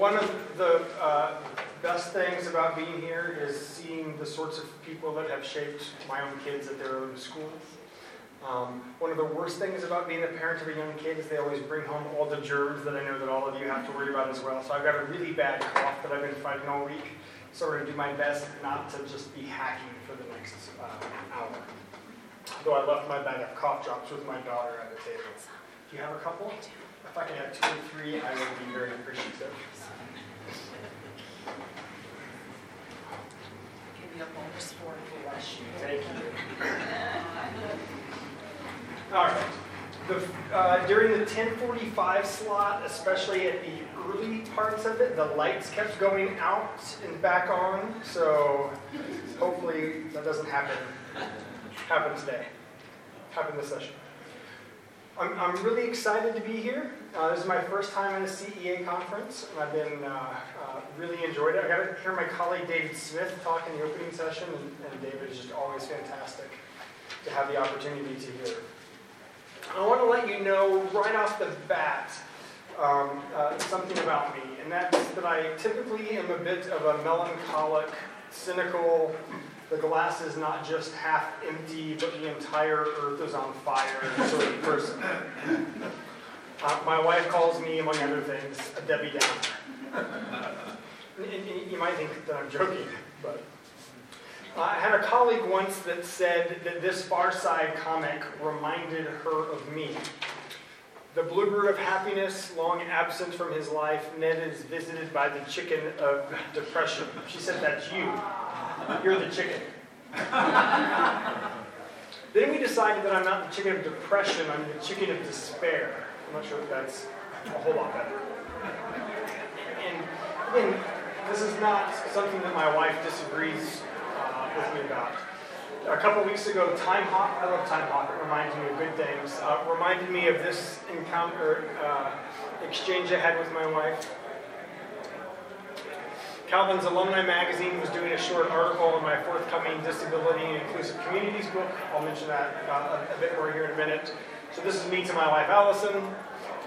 one of the uh, best things about being here is seeing the sorts of people that have shaped my own kids at their own schools. Um, one of the worst things about being a parent of a young kid is they always bring home all the germs that I know that all of you have to worry about as well. So I've got a really bad cough that I've been fighting all week. So we're going to do my best not to just be hacking for the next uh, hour. Though I left my bag of cough drops with my daughter at the table. Do you have a couple? If I can have two or three, I would be very appreciative. Give you a bonus for. Thank you. All right. The, uh, during the 1045 slot, especially at the early parts of it, the lights kept going out and back on. So hopefully that doesn't happen happen today. Happen this session. I'm, I'm really excited to be here. Uh, this is my first time at a CEA conference, I've been uh, uh, really enjoyed it. I got to hear my colleague David Smith talk in the opening session, and, and David is just always fantastic to have the opportunity to hear. I want to let you know right off the bat um, uh, something about me, and that's that I typically am a bit of a melancholic, cynical, the glass is not just half empty, but the entire earth is on fire sort of person. Uh, my wife calls me, among other things, a Debbie Downer. You might think that I'm joking, but I had a colleague once that said that this Far Side comic reminded her of me. The bluebird of happiness, long absent from his life, Ned is visited by the chicken of depression. She said, That's you. You're the chicken. then we decided that I'm not the chicken of depression, I'm the chicken of despair. I'm not sure if that's a whole lot better. And again, this is not something that my wife disagrees uh, with me about. A couple weeks ago, Timehop, I love Timehop, it reminds me of good things, uh, reminded me of this encounter, uh, exchange I had with my wife. Calvin's Alumni Magazine was doing a short article on my forthcoming Disability and Inclusive Communities book. I'll mention that uh, a, bit more here in a minute. So this is me to my wife, Allison.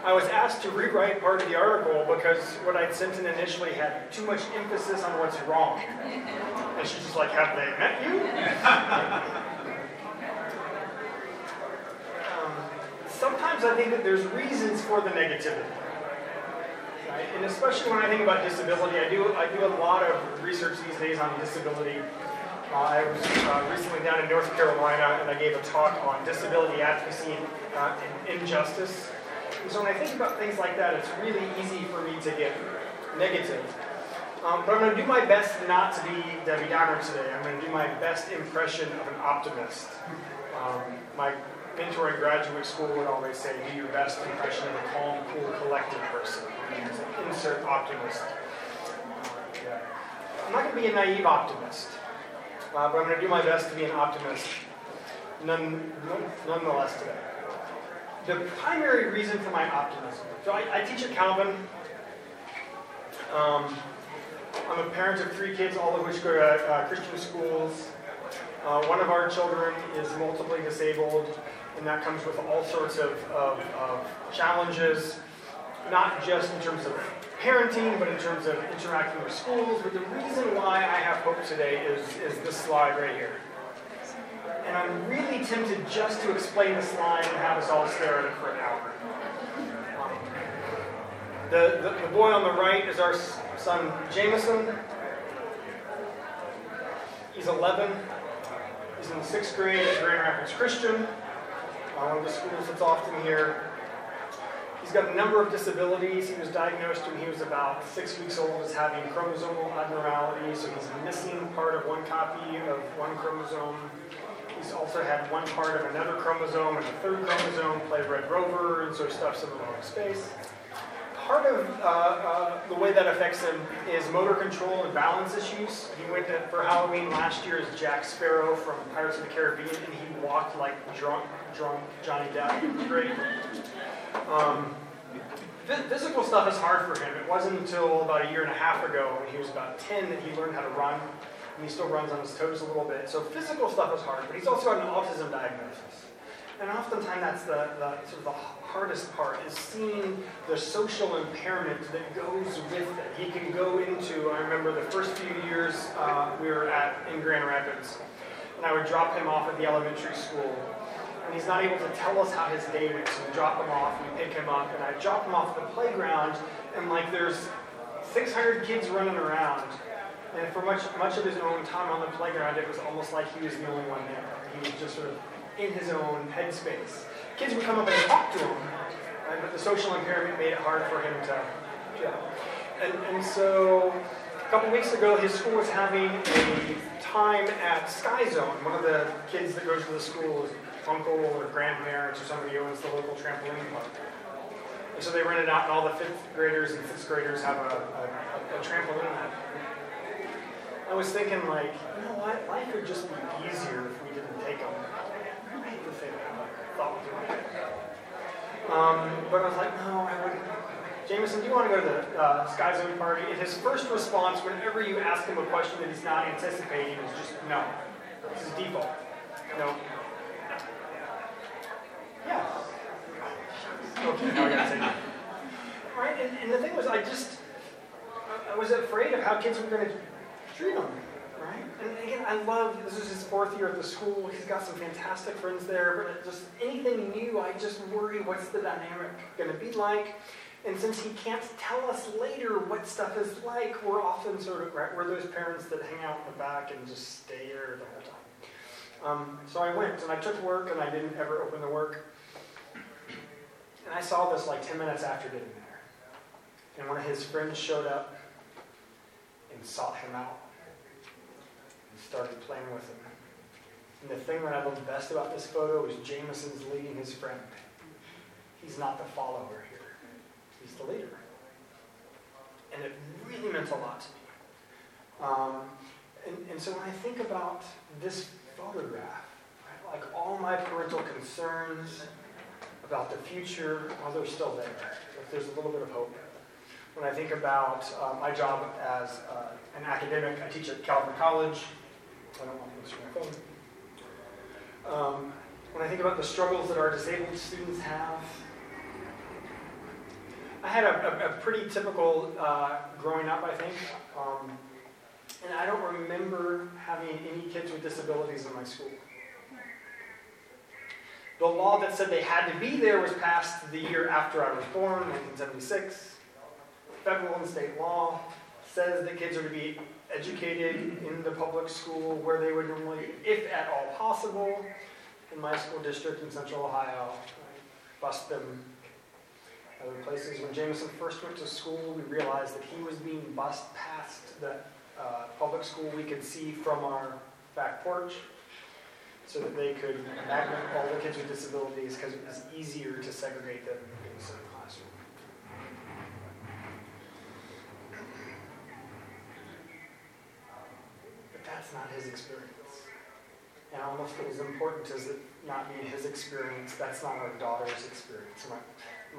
I was asked to rewrite part of the article because what I'd sent in initially had too much emphasis on what's wrong. And she's just like, have they met you? um, sometimes I think that there's reasons for the negativity. And especially when I think about disability, I do, I do a lot of research these days on disability. Uh, I was uh, recently down in North Carolina and I gave a talk on disability advocacy and, uh, and injustice. And so when I think about things like that, it's really easy for me to get negative. Um, but I'm going to do my best not to be Debbie Downer today. I'm going to do my best impression of an optimist. Um, my mentor in graduate school would always say, do your best impression of a calm, cool, collected person. Insert optimist. Uh, yeah. I'm not going to be a naive optimist, uh, but I'm going to do my best to be an optimist none, nonetheless today. The primary reason for my optimism. So I, I teach at Calvin. Um, I'm a parent of three kids, all of which go to uh, Christian schools. Uh, one of our children is multiply disabled, and that comes with all sorts of, of, of, challenges, not just in terms of parenting, but in terms of interacting with schools. But the reason why I have hope today is, is this slide right here. And I'm really tempted just to explain the slide and have us all stare at it for an hour. The, the, the boy on the right is our son Jameson. He's 11. He's in sixth grade at Grand Rapids Christian, one of the schools that's often here. He's got a number of disabilities. He was diagnosed when he was about six weeks old as having chromosomal abnormality, so he's missing part of one copy of one chromosome. He's also had one part of another chromosome and a third chromosome, played Red Rover, and sort of stuff's in the wrong space part of uh, uh, the way that affects him is motor control and balance issues. He went to, for Halloween last year as Jack Sparrow from Pirates of the Caribbean, and he walked like drunk, drunk Johnny Depp. Great. Um, physical stuff is hard for him. It wasn't until about a year and a half ago, when he was about 10, that he learned how to run. And he still runs on his toes a little bit. So physical stuff is hard, but he's also got an autism diagnosis. and oftentimes that's the, the sort of the hardest part is seeing the social impairment that goes with it. He can go into, I remember the first few years uh, we were at in Grand Rapids, and I would drop him off at the elementary school. And he's not able to tell us how his day so we drop him off, we pick him up, and I drop him off the playground, and like there's 600 kids running around. And for much much of his own time on the playground, it was almost like he was the only one there. He was just sort of in his own headspace. Kids would come up and talk to him, right? but the social impairment made it hard for him to. Yeah. And, and so a couple weeks ago, his school was having a time at Sky Zone. One of the kids that goes to the school is uncle or grandparents or somebody who owns the local trampoline park. And so they rented out, and all the fifth graders and sixth graders have a, a, a, trampoline. I was thinking, like, you know what? Life would just be easier if we didn't take them thought was in my head. Um, but I was like, no, I wouldn't. Jameson, do you want to go to the uh, Sky Zone party? And his first response, whenever you ask him a question that he's not anticipating, is just no. This is default. No. Okay, now I gotta. Right? And, and the thing was, I just, I, was afraid of how kids were going to treat him. Right? And again, I love, this is his fourth year at the school. He's got some fantastic friends there, but just anything new, I just worry what's the dynamic going to be like. And since he can't tell us later what stuff is like, we're often sort of, right, we're those parents that hang out in the back and just stay there the whole time. Um, so I went and I took work and I didn't ever open the work. And I saw this like 10 minutes after getting there. And one of his friends showed up and sought him out and started playing with him. And the thing that I love best about this photo is Jameson's leading his friend. He's not the follower here, he's the leader. And it really meant a lot to me. Um, and, and so when I think about this photograph, right, like all my parental concerns about the future, well, they're still there. There's a little bit of hope. When I think about uh, my job as uh, an academic, I teach at Calvin College. I don't want to use my phone. Um, when I think about the struggles that our disabled students have, I had a, a, a pretty typical uh, growing up, I think. Um, and I don't remember having any kids with disabilities in my school. The law that said they had to be there was passed the year after I was born, 1976. Federal and state law says that kids are to be educated in the public school where they would normally, if at all possible, in my school district in central Ohio, bust them other places. When Jameson first went to school, we realized that he was being bused past the uh, public school we could see from our back porch so that they could magnet all the kids with disabilities because it was easier to segregate them in the same classroom. But that's not his experience. And almost as important as it not being his experience, that's not our daughter's experience. My,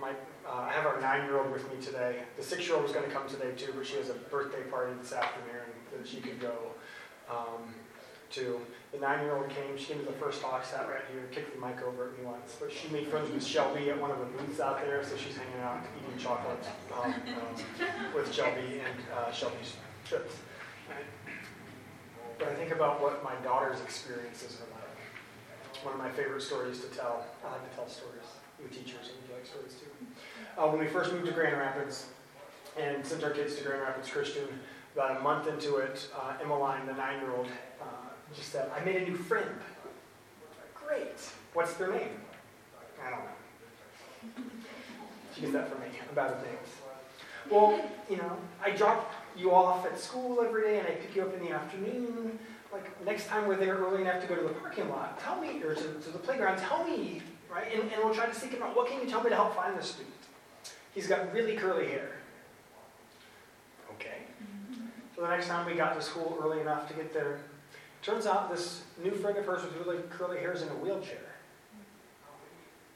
my, uh, I have our nine-year-old with me today. The six-year-old was going to come today too, but she has a birthday party this afternoon that she could go um, to. The nine-year-old came. She came to the first talk, sat right here, kicked the mic over at me once. But she made friends with Shelby at one of the booths out there, so she's hanging out eating chocolate um, um, with Shelby and uh, Shelby's trips. But I think about what my daughter's experiences are like. One of my favorite stories to tell. I like to tell stories with teachers, and you like stories too. Uh, when we first moved to Grand Rapids and sent our kids to Grand Rapids Christian, about a month into it, uh, Emmeline, the nine-year-old, just said, I made a new friend. Great. What's their name? I don't know. She gets that from me about the names. Well, you know, I drop you off at school every day and I pick you up in the afternoon. Like next time we're there early enough to go to the parking lot, tell me, or to, to the playground, tell me, right? And, and we'll try to seek him out. What can you tell me to help find this student? He's got really curly hair. Okay. So the next time we got to school early enough to get there, turns out this new friend of hers with really curly hair is in a wheelchair.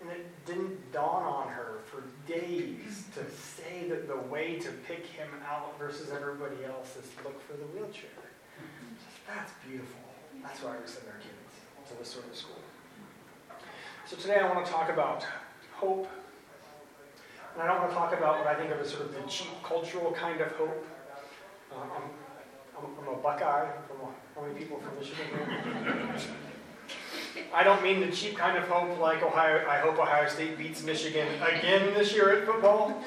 And it didn't dawn on her for days to say that the way to pick him out versus everybody else is look for the wheelchair. Just, that's beautiful. That's why we send our kids to this sort of school. So today I want to talk about hope. And I don't want to talk about what I think of as sort of the cheap cultural kind of hope. Uh, I'm, I'm, I'm, a Buckeye. From how many people from Michigan? I don't mean the cheap kind of hope like Ohio. I hope Ohio State beats Michigan again this year at football.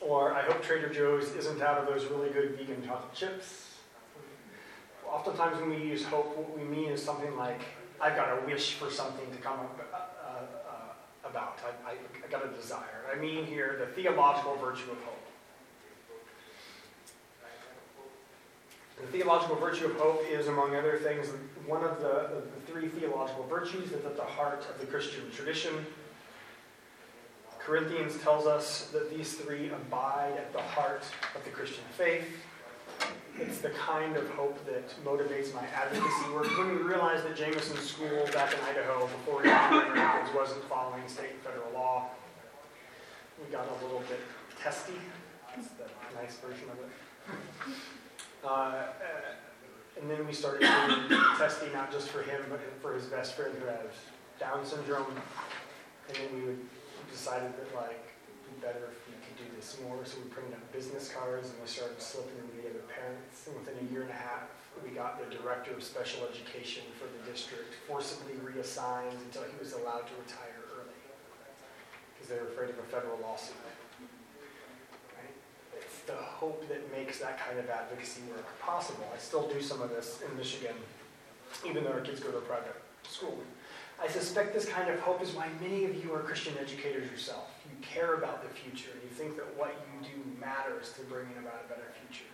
Or I hope Trader Joe's isn't out of those really good vegan chocolate chips. Oftentimes when we use hope, what we mean is something like I've got a wish for something to come uh, uh, about. I, I, I got a desire. I mean here the theological virtue of hope. The theological virtue of hope is, among other things, one of the, the, three theological virtues that's at the heart of the Christian tradition. Corinthians tells us that these three abide at the heart of the Christian faith. It's the kind of hope that motivates my advocacy work. When we realized that Jameson School back in Idaho, before got Americans, wasn't following state and federal law, we got a little bit testy. That's the nice version of it. Uh, uh, and then we started doing testing not just for him, but for his best friend who has Down syndrome. And then we decided that like it'd be better if we could do this more. So we printed out business cards and we started slipping them to the other parents. And within a year and a half, we got the director of special education for the district forcibly reassigned until he was allowed to retire early because they were afraid of a federal lawsuit. The hope that makes that kind of advocacy work possible. I still do some of this in Michigan, even though our kids go to a private school. I suspect this kind of hope is why many of you are Christian educators yourself. You care about the future. You think that what you do matters to bringing about a better future.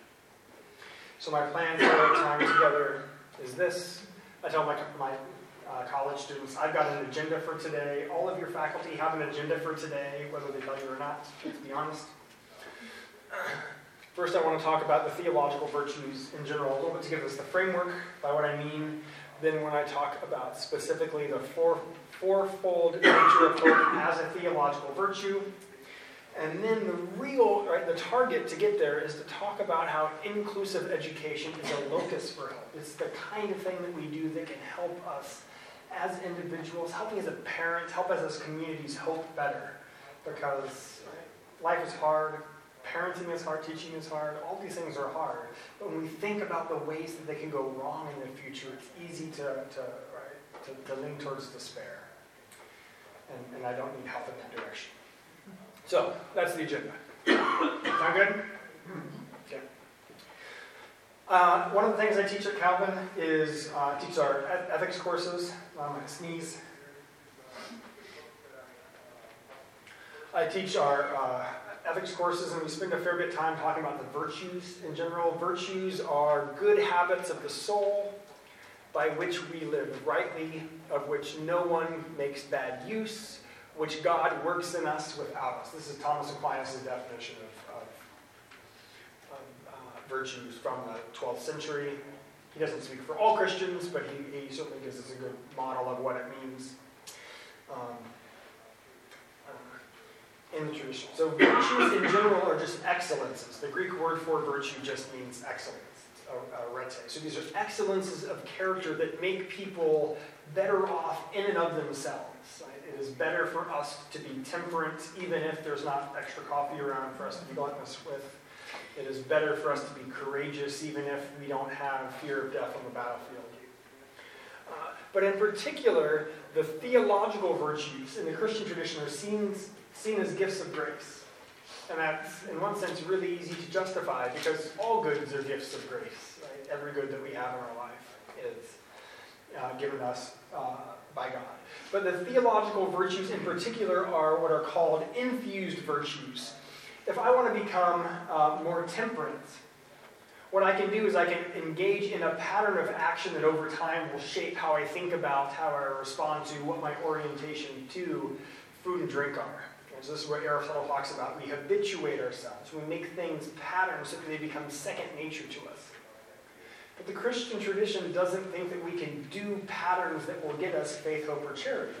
So my plan for our time together is this. I tell my, my uh, college students, I've got an agenda for today. All of your faculty have an agenda for today, whether they tell you or not, to be honest. First, I want to talk about the theological virtues in general, a little bit to give us the framework by what I mean then when I talk about specifically the four, fourfold nature of hope as a theological virtue. And then the real, right, the target to get there is to talk about how inclusive education is a locus for hope. It's the kind of thing that we do that can help us as individuals, helping as a parent, help us as communities hope better. Because right, life is hard, parenting is hard, teaching is hard, all these things are hard. But when we think about the ways that they can go wrong in the future, it's easy to, to, right, to, to lean towards despair. And, and I don't need help in that direction. So that's the agenda. Sound good? Okay. Uh, one of the things I teach at Calvin is uh, teach our ethics courses. Um, I sneeze. I teach our uh, ethics courses, and we spend a fair bit of time talking about the virtues in general. Virtues are good habits of the soul by which we live rightly, of which no one makes bad use, which God works in us without us. This is Thomas Aquinas' definition of, of, of uh, virtues from the 12th century. He doesn't speak for all Christians, but he, he certainly gives us a good model of what it means. Um, in the tradition. So virtues in general are just excellences. The Greek word for virtue just means excellence, arete. So these are excellences of character that make people better off in and of themselves. It is better for us to be temperate, even if there's not extra coffee around for us to be gluttonous with. It is better for us to be courageous, even if we don't have fear of death on the battlefield. Uh, but in particular, the theological virtues in the Christian tradition are seen seen as gifts of grace. And that's, in one sense, really easy to justify because all goods are gifts of grace. Right? Every good that we have in our life is uh, given us uh, by God. But the theological virtues in particular are what are called infused virtues. If I want to become uh, more temperate, what I can do is I can engage in a pattern of action that over time will shape how I think about, how I respond to, what my orientation to food and drink are. So this is what Aristotle talks about. We habituate ourselves. We make things patterns so that they become second nature to us. But the Christian tradition doesn't think that we can do patterns that will get us faith, hope, or charity.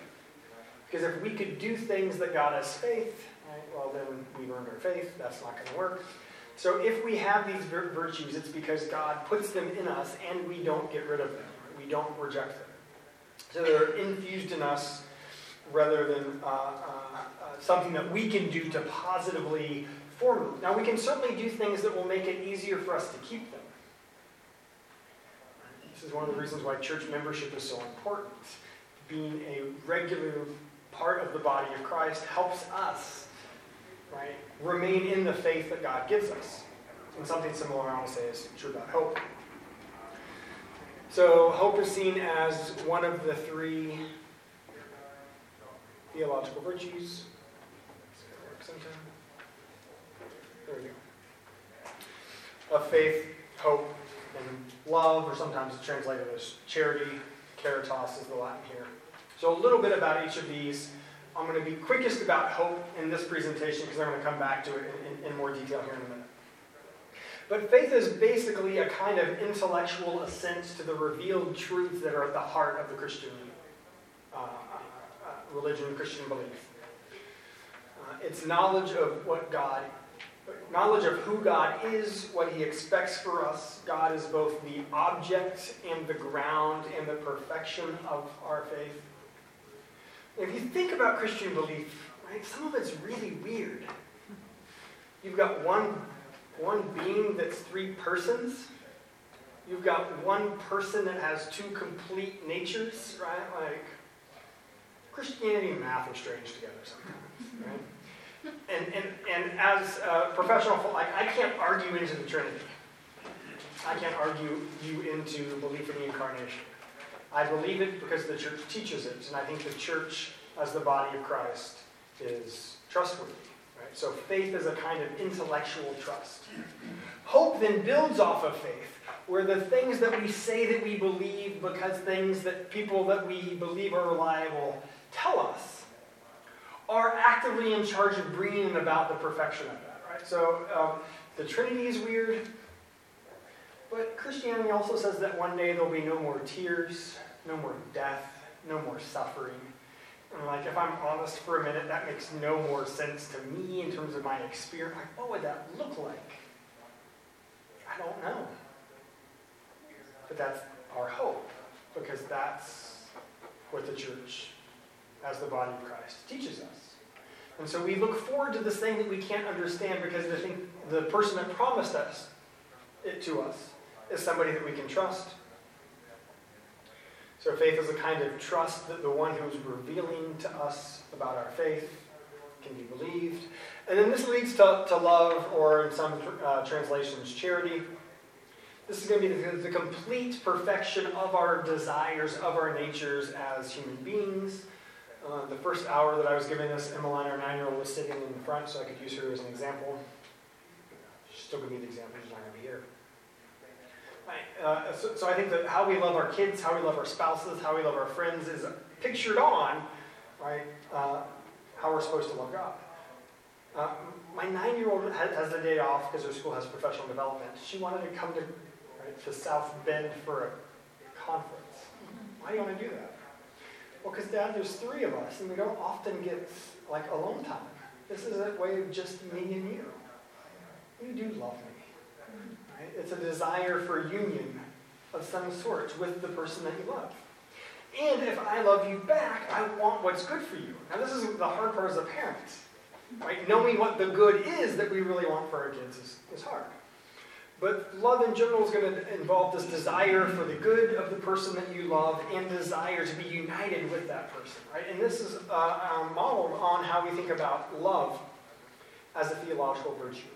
Because if we could do things that got us faith, right, well, then we've earned our faith. That's not going to work. So if we have these virtues, it's because God puts them in us and we don't get rid of them. We don't reject them. So they're infused in us rather than uh, uh, something that we can do to positively form them. Now, we can certainly do things that will make it easier for us to keep them. This is one of the reasons why church membership is so important. Being a regular part of the body of Christ helps us, right, remain in the faith that God gives us. And something similar I want to say is true about hope. So, hope is seen as one of the three theological virtues. There we go. Of faith, hope, and love, or sometimes it's translated as charity. Caritas is the Latin here. So, a little bit about each of these. I'm going to be quickest about hope in this presentation because I'm going to come back to it in, in, in more detail here in a minute. But faith is basically a kind of intellectual assent to the revealed truths that are at the heart of the Christian uh, uh, religion, Christian belief. It's knowledge of what God, knowledge of who God is, what He expects for us. God is both the object and the ground and the perfection of our faith. If you think about Christian belief, right, some of it's really weird. You've got one one being that's three persons. You've got one person that has two complete natures, right? Like Christianity and math are strange together sometimes, right? And, and, and as a professional, I can't argue into the Trinity. I can't argue you into belief in the incarnation. I believe it because the church teaches it, and I think the church, as the body of Christ, is trustworthy. Right? So faith is a kind of intellectual trust. Hope then builds off of faith, where the things that we say that we believe because things that people that we believe are reliable tell us are actively in charge of bringing about the perfection of that. Right? So um, the Trinity is weird, but Christianity also says that one day there'll be no more tears, no more death, no more suffering and like, if I'm honest for a minute, that makes no more sense to me in terms of my experience. Like, what would that look like? I don't know. But that's our hope, because that's what the church, as the body of Christ, teaches us. And so we look forward to this thing that we can't understand because the, thing, the person that promised us it to us is somebody that we can trust so faith is a kind of trust that the one who's revealing to us about our faith can be believed. And then this leads to, to love, or in some uh, translations, charity. This is going to be the, the, complete perfection of our desires, of our natures as human beings. Uh, the first hour that I was giving this, Emmeline, our nine year old, was sitting in the front, so I could use her as an example. She's still going to be the example, she's not going to be here. Uh, so, so, I think that how we love our kids, how we love our spouses, how we love our friends is pictured on, right, uh, how we're supposed to love God. Uh, my nine-year-old has, has, the day off because her school has professional development. She wanted to come to, right, to South Bend for a conference. Why do you want to do that? Well, because Dad, there's three of us, and we don't often get like alone time. This is a way of just me and you. You do love me. Right? It's a desire for union of some sort with the person that you love. And if I love you back, I want what's good for you. Now, this is the hard part as a parent. Right? Knowing what the good is that we really want for our kids is, is hard. But love in general is going to involve this desire for the good of the person that you love and desire to be united with that person. Right? And this is uh, uh, modeled on how we think about love as a theological virtue.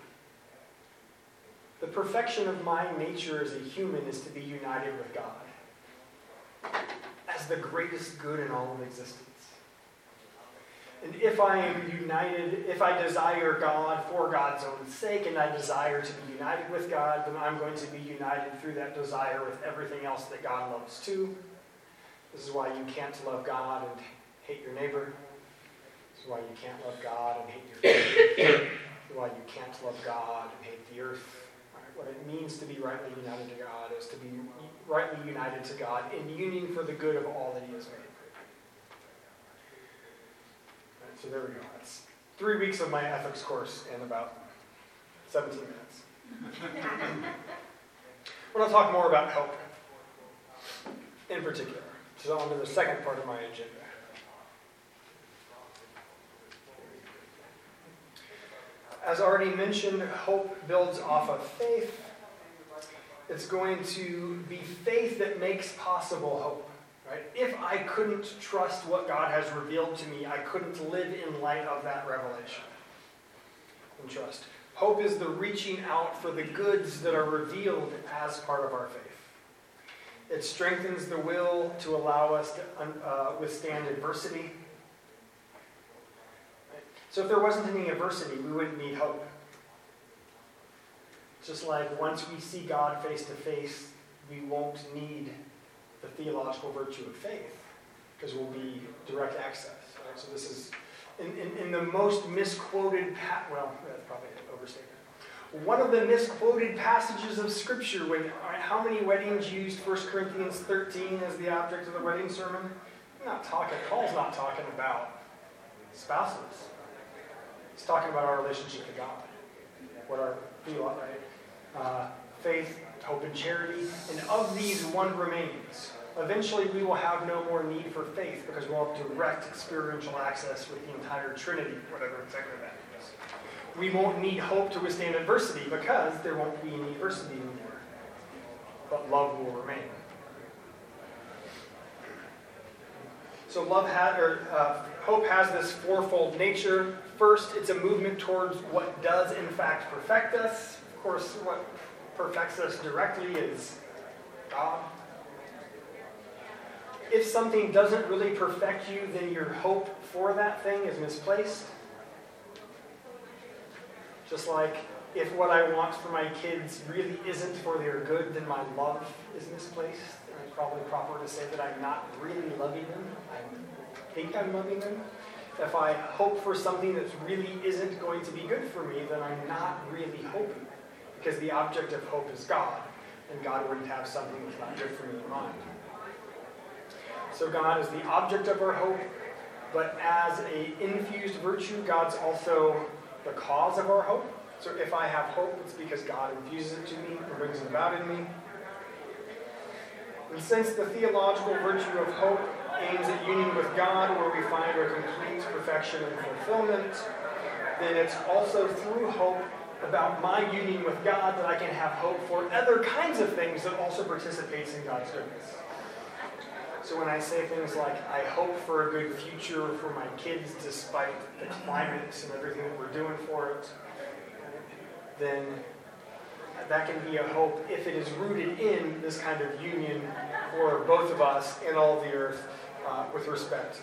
The perfection of my nature as a human is to be united with God as the greatest good in all of existence. And if I am united, if I desire God for God's own sake, and I desire to be united with God, then I'm going to be united through that desire with everything else that God loves too. This is why you can't love God and hate your neighbor. This is why you can't love God and hate your neighbor. This is why you can't love God and hate the earth what it means to be rightly united to God is to be rightly united to God in union for the good of all that He has made. Right, so there we go. That's three weeks of my ethics course in about 17 minutes. I want to talk more about hope in particular. So on to the second part of my agenda. As already mentioned, hope builds off of faith. It's going to be faith that makes possible hope. Right? If I couldn't trust what God has revealed to me, I couldn't live in light of that revelation. And trust. Hope is the reaching out for the goods that are revealed as part of our faith. It strengthens the will to allow us to uh, withstand adversity. So, if there wasn't any adversity, we wouldn't need hope. Just like once we see God face to face, we won't need the theological virtue of faith because we'll be direct access. Right? So, this is in, in, in the most misquoted, pa- well, that's probably an overstatement. One of the misquoted passages of Scripture, when right, how many weddings used 1 Corinthians 13 as the object of the wedding sermon? I'm not talking, Paul's not talking about spouses. He's talking about our relationship to God. What our right? Uh, faith, hope, and charity. And of these, one remains. Eventually, we will have no more need for faith because we'll have direct experiential access with the entire Trinity, whatever exactly that is. We won't need hope to withstand adversity because there won't be any adversity anymore. But love will remain. So love or uh, hope has this fourfold nature. First, it's a movement towards what does in fact perfect us. Of course, what perfects us directly is God. If something doesn't really perfect you, then your hope for that thing is misplaced. Just like if what I want for my kids really isn't for their good, then my love is misplaced. And it's probably proper to say that I'm not really loving them. I think I'm loving them. If I hope for something that really isn't going to be good for me, then I'm not really hoping. Because the object of hope is God, and God wouldn't have something good for me in mind. So God is the object of our hope, but as a infused virtue, God's also the cause of our hope. So if I have hope, it's because God infuses it to me and brings it about in me. And since the theological virtue of hope aims at union with God, where we find our complete perfection and fulfillment, then it's also through hope about my union with God that I can have hope for other kinds of things that also participates in God's goodness. So when I say things like, I hope for a good future for my kids despite the climate and everything that we're doing for it, then that can be a hope if it is rooted in this kind of union for both of us and all the earth uh, with respect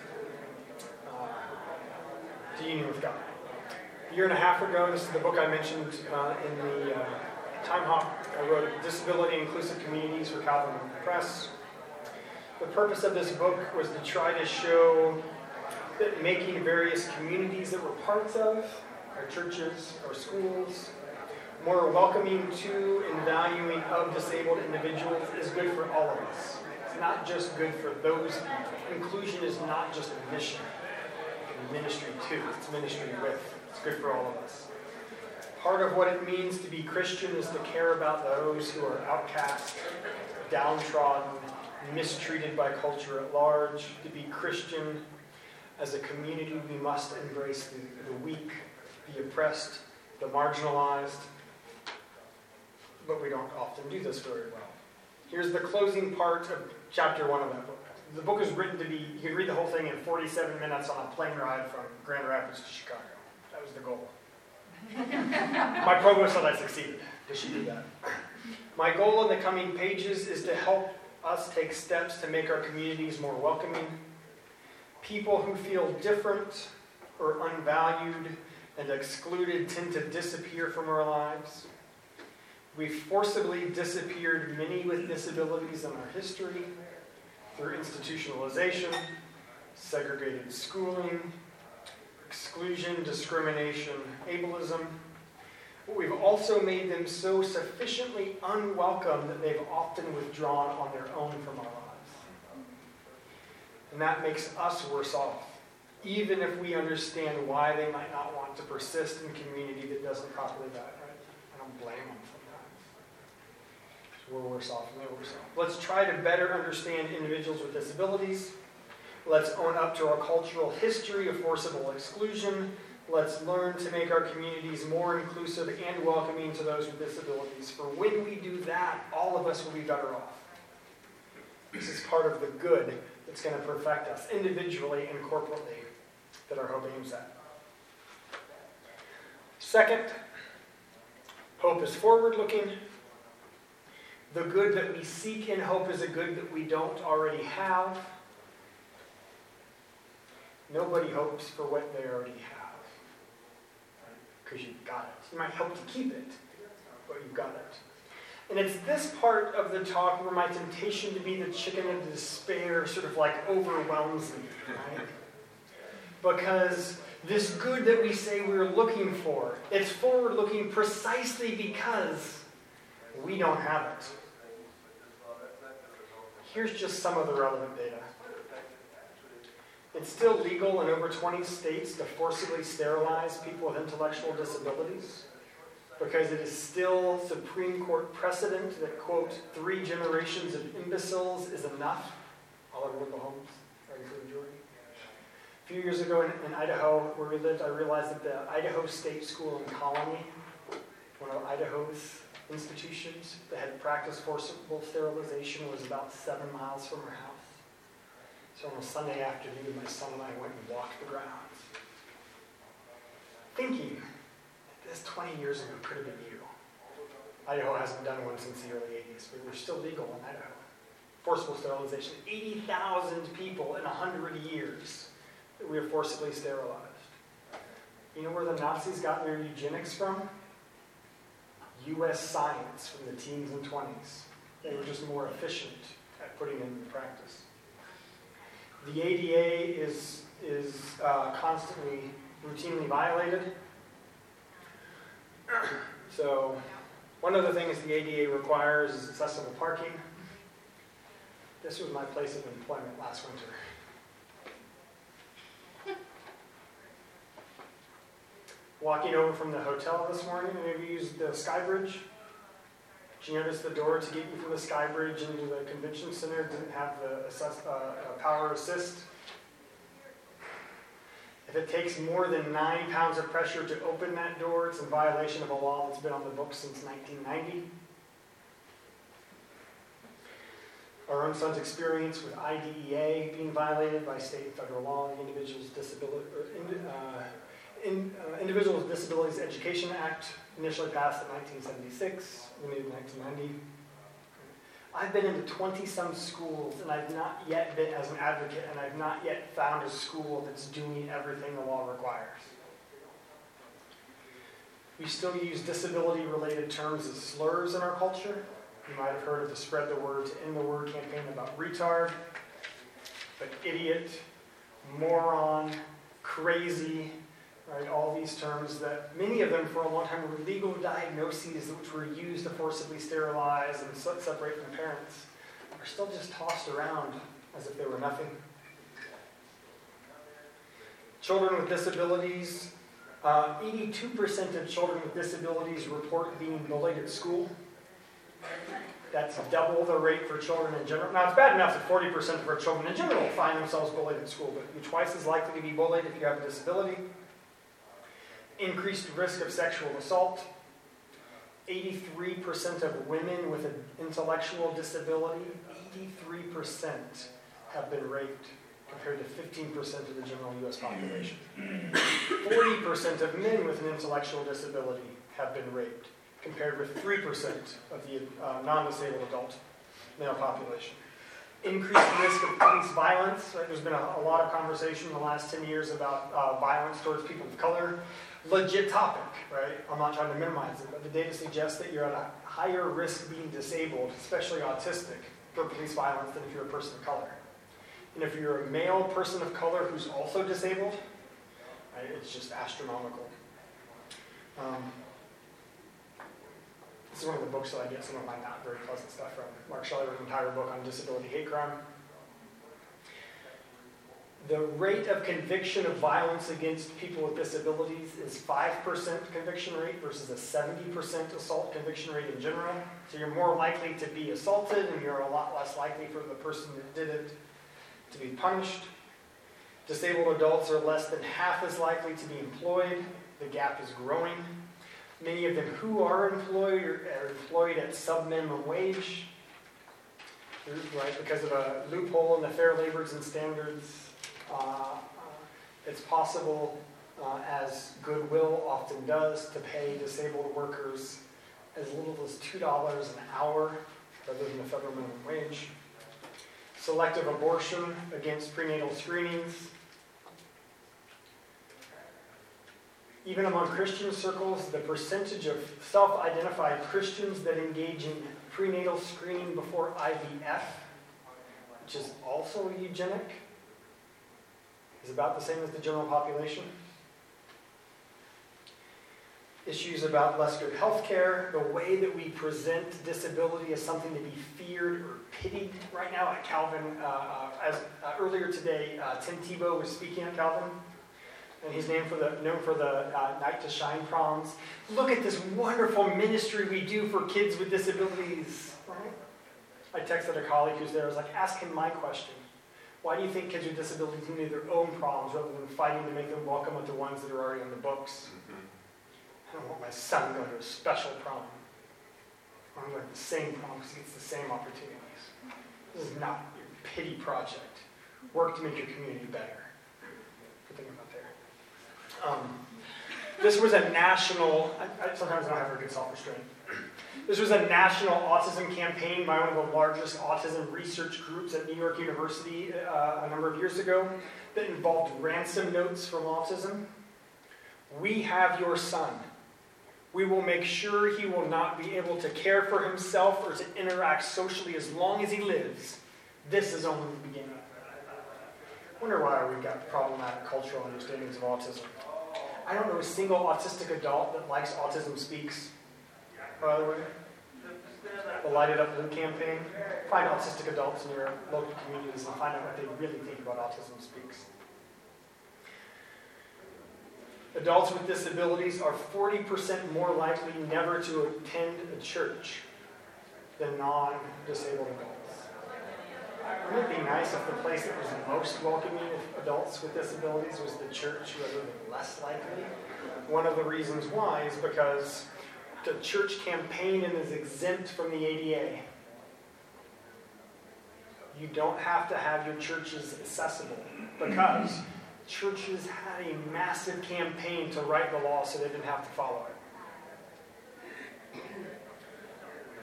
uh, to union with God. Year and a half ago, this is the book I mentioned uh, in the uh, Timehop. I wrote Disability Inclusive Communities for Calvin Press. The purpose of this book was to try to show that making various communities that we're parts of, our churches, our schools, more welcoming to and valuing of disabled individuals is good for all of us. It's not just good for those. Inclusion is not just a mission, it's ministry too. It's ministry with. It's good for all of us. Part of what it means to be Christian is to care about those who are outcast, downtrodden, mistreated by culture at large. To be Christian as a community, we must embrace the, the weak, the oppressed, the marginalized, but we don't often do this very well. Here's the closing part of chapter one of that book. The book is written to be, you can read the whole thing in 47 minutes on a plane ride from Grand Rapids to Chicago. That was the goal. My provost said I succeeded. Did she do that? My goal in the coming pages is to help us take steps to make our communities more welcoming. People who feel different or unvalued and excluded tend to disappear from our lives. We've forcibly disappeared many with disabilities in our history through institutionalization, segregated schooling, exclusion, discrimination, ableism. But we've also made them so sufficiently unwelcome that they've often withdrawn on their own from our lives. And that makes us worse off, even if we understand why they might not want to persist in a community that doesn't properly value. Right? I don't blame them. We're worse off and they're worse off. Let's try to better understand individuals with disabilities. Let's own up to our cultural history of forcible exclusion. Let's learn to make our communities more inclusive and welcoming to those with disabilities. For when we do that, all of us will be better off. This is part of the good that's going to perfect us individually and corporately that our hope aims at. Second, hope is forward looking. The good that we seek in hope is a good that we don't already have. Nobody hopes for what they already have. Because you've got it. You might hope to keep it, but you've got it. And it's this part of the talk where my temptation to be the chicken of despair sort of like overwhelms me, right? Because this good that we say we're looking for, it's forward looking precisely because we don't have it. Here's just some of the relevant data. It's still legal in over 20 states to forcibly sterilize people with intellectual disabilities because it is still Supreme Court precedent that, quote, three generations of imbeciles is enough. Over the homes, right for the majority. A few years ago in, in, Idaho, where we lived, I realized that the Idaho State School and Colony, one of Idaho's institutions that had practiced forcible sterilization, was about seven miles from our house. So on a Sunday afternoon, my son and I went and walked the grounds, thinking that this 20 years ago could have been you. Idaho hasn't done one since the early 80s, but we're still legal in Idaho. Forcible sterilization, 80,000 people in 100 years that we have forcibly sterilized. You know where the Nazis got their eugenics from? U.S. science from the teens and 20s. They were just more efficient at putting it into practice. The ADA is, is uh, constantly, routinely violated. So, one of the things the ADA requires is accessible parking. This was my place of employment last winter. Walking over from the hotel this morning, maybe used the Sky Bridge. Did you notice the door to get you from the Sky Bridge into the convention center didn't have the assess, uh, power assist? If it takes more than nine pounds of pressure to open that door, it's in violation of a law that's been on the books since 1990. Our own son's experience with IDEA being violated by state and federal law, Individuals Disability, uh, in, uh, Individuals with Disabilities Education Act, initially passed in 1976, renewed in 1990. I've been into 20 some schools and I've not yet been as an advocate and I've not yet found a school that's doing everything the law requires. We still use disability related terms as slurs in our culture. You might have heard of the Spread the Word to End the Word campaign about retard, but idiot, moron, crazy, right? All these terms that many of them for a long time were legal diagnoses which were used to forcibly sterilize and separate from parents are still just tossed around as if they were nothing. Children with disabilities, uh, 82% of children with disabilities report being bullied at school. That's double the rate for children in general. Now, it's bad enough that 40% of our children in general find themselves bullied at school, but you're twice as likely to be bullied if you have a disability increased risk of sexual assault. 83% of women with an intellectual disability, 83% have been raped, compared to 15% of the general US population. 40% of men with an intellectual disability have been raped, compared with 3% of the uh, non disabled adult male population. Increased risk of police violence. Right? There's been a, a, lot of conversation in the last 10 years about uh, violence towards people of color legit topic, right? I'm not trying to minimize it, but the data suggests that you're at a higher risk being disabled, especially autistic, for police violence than if you're a person of color. And if you're a male person of color who's also disabled, right, it's just astronomical. Um, this is one of the books that I get some of my not very pleasant stuff from. Mark Sherry wrote an entire book on disability hate crime. The rate of conviction of violence against people with disabilities is 5% conviction rate versus a 70% assault conviction rate in general. So you're more likely to be assaulted and you're a lot less likely for the person that did it to be punished. Disabled adults are less than half as likely to be employed. The gap is growing. Many of them who are employed are employed at sub-minimum wage, right, because of a loophole in the Fair Labor and Standards it's possible, uh, as Goodwill often does, to pay disabled workers as little as $2 an hour rather than the federal minimum wage. Selective abortion against prenatal screenings. Even among Christian circles, the percentage of self identified Christians that engage in prenatal screening before IVF, which is also eugenic, is about the same as the general population. Issues about less good health care, the way that we present disability as something to be feared or pitied. Right now at Calvin, uh, uh, as uh, earlier today, uh, Tim Tebow was speaking at Calvin, and he's named for the, known for the uh, Night to Shine proms. Look at this wonderful ministry we do for kids with disabilities. Right? I texted a colleague who's there. I was like, ask him my question. Why do you think kids with disabilities need their own problems rather than fighting to make them welcome with the ones that are already on the books? Mm-hmm. I don't want my son going to a special prom. I want going to the same prom because he gets the same opportunities. This is not your pity project. Work to make your community better. Good thing about there. Um, this was a national, I, I sometimes don't have very good self-restraint. This was a national autism campaign by one of the largest autism research groups at New York University uh, a number of years ago that involved ransom notes from autism. We have your son. We will make sure he will not be able to care for himself or to interact socially as long as he lives. This is only the beginning. I wonder why we've got problematic cultural understandings of autism. I don't know a single autistic adult that likes Autism Speaks by the way? The Light It Up Blue campaign. Find autistic adults in your local communities and find out what they really think about Autism Speaks. Adults with disabilities are 40% more likely never to attend a church than non disabled adults. Wouldn't it be nice if the place that was most welcoming of adults with disabilities was the church rather than less likely? One of the reasons why is because the church campaign and is exempt from the ADA. You don't have to have your churches accessible because churches had a massive campaign to write the law so they didn't have to follow it.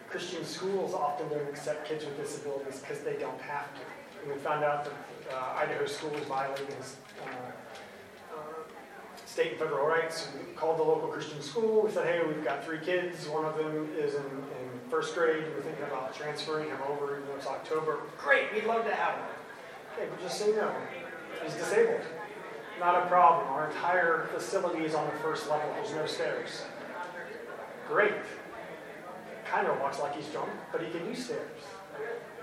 Christian schools often don't accept kids with disabilities because they don't have to. And we found out that uh, Idaho schools violating uh, state and federal rights. We called the local Christian school. We said, hey, we've got three kids. One of them is in, in first grade. We're thinking about transferring him over even though it's October. Great, we'd love to have him. Okay, but just so you know, he's disabled. Not a problem. Our entire facility is on the first level. There's no stairs. Great. Kind of walks like he's drunk, but he can use stairs.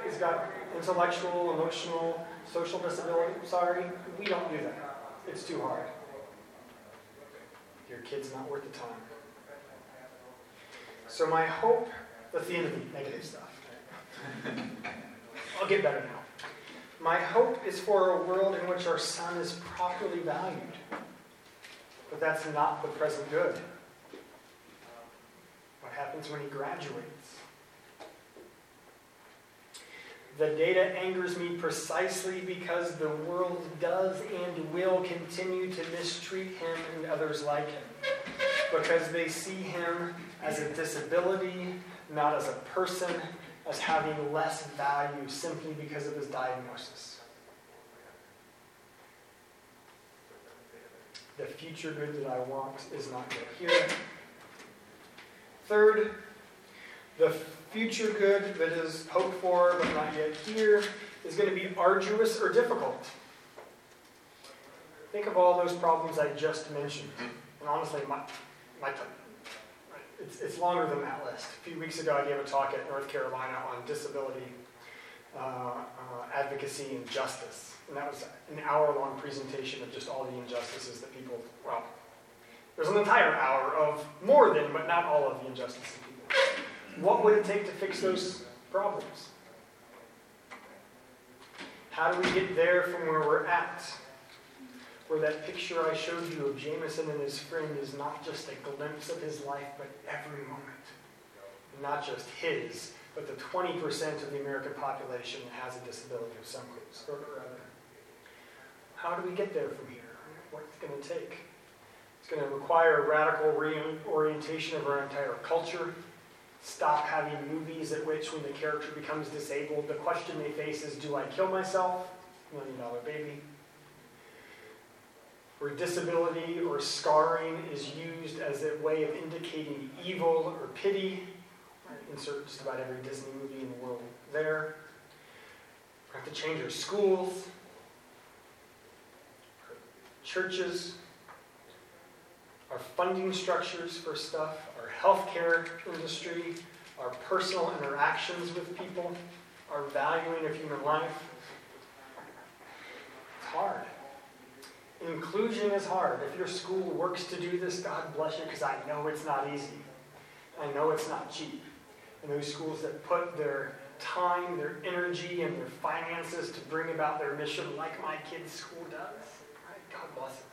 He's got intellectual, emotional, social disability. Sorry, we don't do that. It's too hard. Your kid's not worth the time. So my hope, that's the end of the negative stuff. I'll get better now. My hope is for a world in which our son is properly valued. But that's not the present good. What happens when he graduates? The data angers me precisely because the world does and will continue to mistreat him and others like him. Because they see him as a disability, not as a person, as having less value simply because of his diagnosis. The future good that I want is not yet here. Third, the future good that is hoped for but not yet here is going to be arduous or difficult. Think of all those problems I just mentioned. And honestly, my, my it's, it's longer than that list. A few weeks ago, I gave a talk at North Carolina on disability. uh, uh, advocacy and justice. And that was an hour long presentation of just all the injustices that people, well, there's an entire hour of more than, but not all of the injustices. What would it take to fix those problems? How do we get there from where we're at? Where that picture I showed you of Jameson and his friend is not just a glimpse of his life, but every moment. Not just his, but the 20% of the American population that has a disability of some sort or other. How do we get there from here? What's it going to take? It's going to require a radical reorientation of our entire culture. Stop having movies at which, when the character becomes disabled, the question they face is Do I kill myself? Million dollar baby. Where disability or scarring is used as a way of indicating evil or pity, insert just about every Disney movie in the world there. We have to change our schools, our churches, our funding structures for stuff, healthcare industry, our personal interactions with people, our valuing of human life. It's hard. Inclusion is hard. If your school works to do this, God bless you, because I know it's not easy. I know it's not cheap and those schools that put their time, their energy, and their finances to bring about their mission like my kid's school does. Right? God bless them.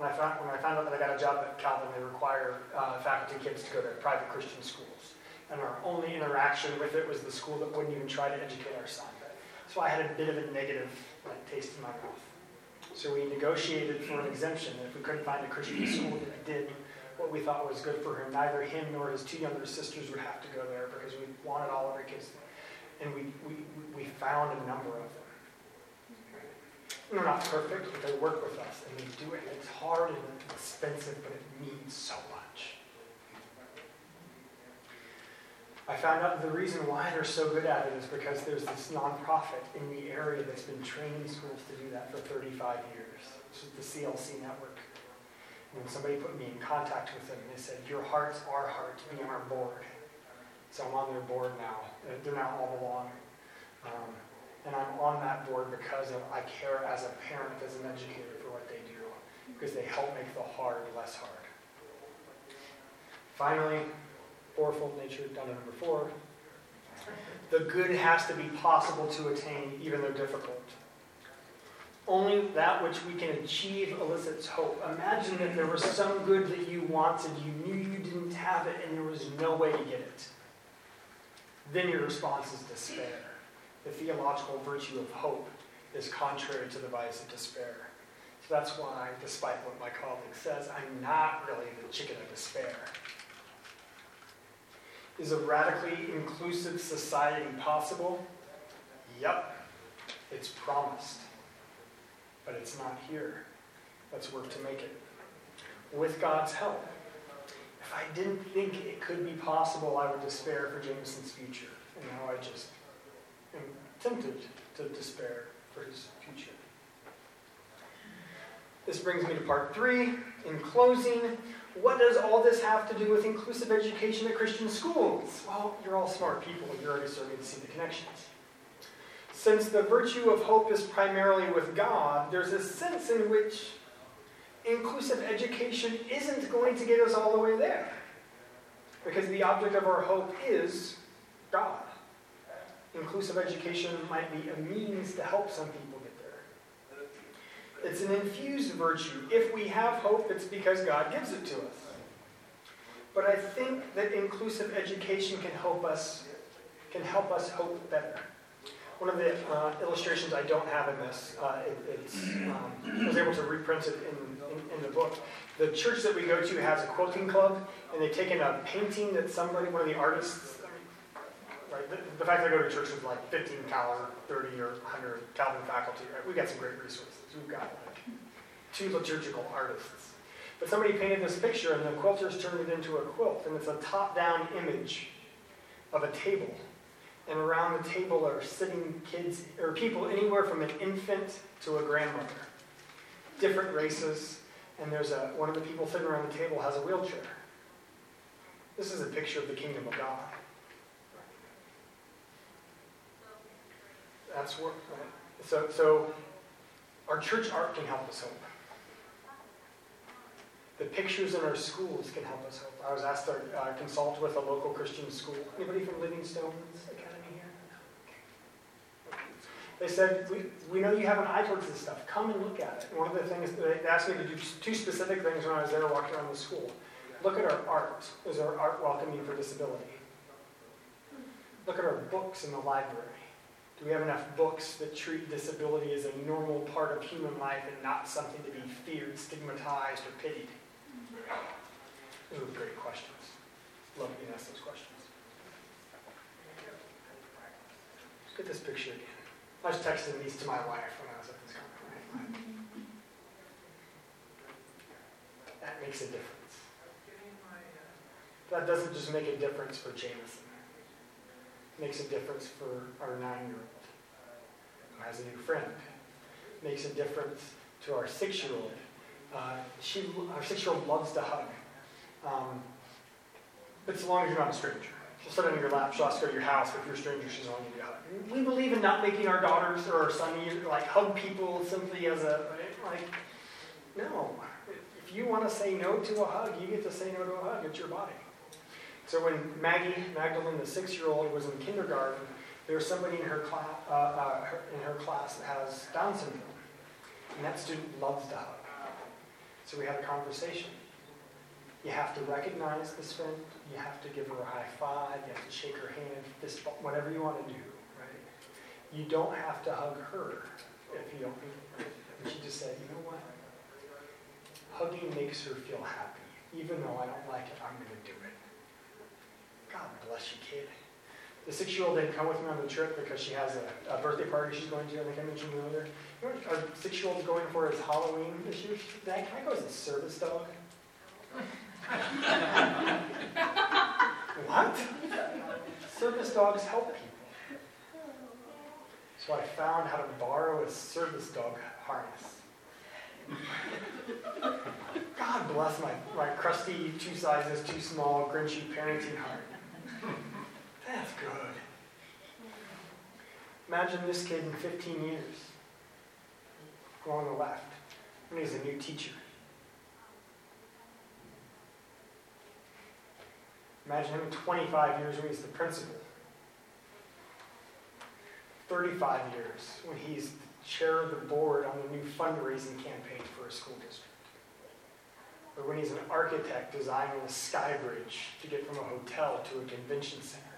When I, found, when I found out that I got a job at Calvin, they require uh, faculty kids to go to private Christian schools. And our only interaction with it was the school that wouldn't even try to educate our son. So I had a bit of a negative like, taste in my mouth. So we negotiated for an exemption. If we couldn't find a Christian school that did what we thought was good for him. Neither him nor his two younger sisters would have to go there because we wanted all of our kids. And we, we, we found a number of them. They're not perfect, but they work with us and they do it. and It's hard and expensive, but it means so much. I found out the reason why they're so good at it is because there's this nonprofit in the area that's been training schools to do that for 35 years. This is the CLC network. And somebody put me in contact with them, and they said, Your heart's our heart be on our board. So I'm on their board now. They're now all along. Um, and I'm on that board because of, I care as a parent, as an educator for what they do, because they help make the hard less hard. Finally, fourfold nature, down to number four. The good has to be possible to attain, even though difficult. Only that which we can achieve elicits hope. Imagine that there was some good that you wanted, you knew you didn't have it, and there was no way to get it. Then your response is despair. The theological virtue of hope is contrary to the vice of despair. So that's why, despite what my colleague says, I'm not really the chicken of despair. Is a radically inclusive society possible? Yep, it's promised but it's not here. Let's work to make it. With God's help. If I didn't think it could be possible, I would despair for Jameson's future. And now I just tempted to despair for his future. This brings me to part three. In closing, what does all this have to do with inclusive education at Christian schools? Well, you're all smart people. You're already starting to see the connections. Since the virtue of hope is primarily with God, there's a sense in which inclusive education isn't going to get us all the way there. Because the object of our hope is God. Inclusive education might be a means to help some people get there. It's an infused virtue. If we have hope, it's because God gives it to us. But I think that inclusive education can help us can help us hope better one of the uh, illustrations I don't have in this, uh, it, um, I was able to reprint it in, in, in, the book. The church that we go to has a quilting club, and they've taken a painting that somebody, one of the artists, right, the, the fact that I go to church with like 15 Cal 30 or 100 Calvin faculty, right, we've got some great resources. We've got like two liturgical artists. But somebody painted this picture, and the quilters turned it into a quilt, and it's a top-down image of a table and around the table are sitting kids or people anywhere from an infant to a grandmother, different races, and there's a one of the people sitting around the table has a wheelchair. This is a picture of the kingdom of God. That's right? So, so our church art can help us hope. The pictures in our schools can help us hope. I was asked to uh, consult with a local Christian school. Anybody from Livingstone's Academy here? They said, we, we know you have an eye towards this stuff. Come and look at it. One of the things, they asked me to do two specific things when I was there walking around the school. Look at our art. Is our art welcoming for disability? Look at our books in the library. Do we have enough books that treat disability as a normal part of human life and not something to be feared, stigmatized, or pitied? Those are great questions. Love being asked those questions. Let's get this picture again. I was texting these to my wife when I was at this conference. That makes a difference. That doesn't just make a difference for Jameson. Makes a difference for our nine-year-old who has a new friend. Makes a difference to our six-year-old. Uh, she, our six-year-old loves to hug. Um, but as long as you're not a stranger. She'll sit on your lap, she'll ask go to your house, but if you're a stranger, she's on you to hug. We believe in not making our daughters or our son like hug people simply as a, like, no. If you want to say no to a hug, you get to say no to a hug. It's your body. So when Maggie Magdalene, the six-year-old, was in kindergarten, there was somebody in her, class, uh, uh, in her class that has Down syndrome. And that student loves to hug. So we had a conversation. You have to recognize this friend. You have to give her a high five. You have to shake her hand, fist whatever you want to do, right? You don't have to hug her if you don't. And she just said, you know what? Hugging makes her feel happy. Even though I don't like it, I'm going to do it. God bless you, kid. The six-year-old didn't come with me on the trip because she has a, a birthday party she's going to. I think I mentioned earlier. You know what our six-year-old's going for is Halloween this year? Dad, can I go as a service dog? what? Service dogs help people. So I found how to borrow a service dog harness. God bless my, my crusty, two sizes too small, grinchy parenting heart. That's good. Imagine this kid in 15 years, Go on the left, when he's a new teacher. Imagine him in 25 years when he's the principal. 35 years when he's the chair of the board on the new fundraising campaign for a school district. Or when he's an architect designing a sky bridge to get from a hotel to a convention center.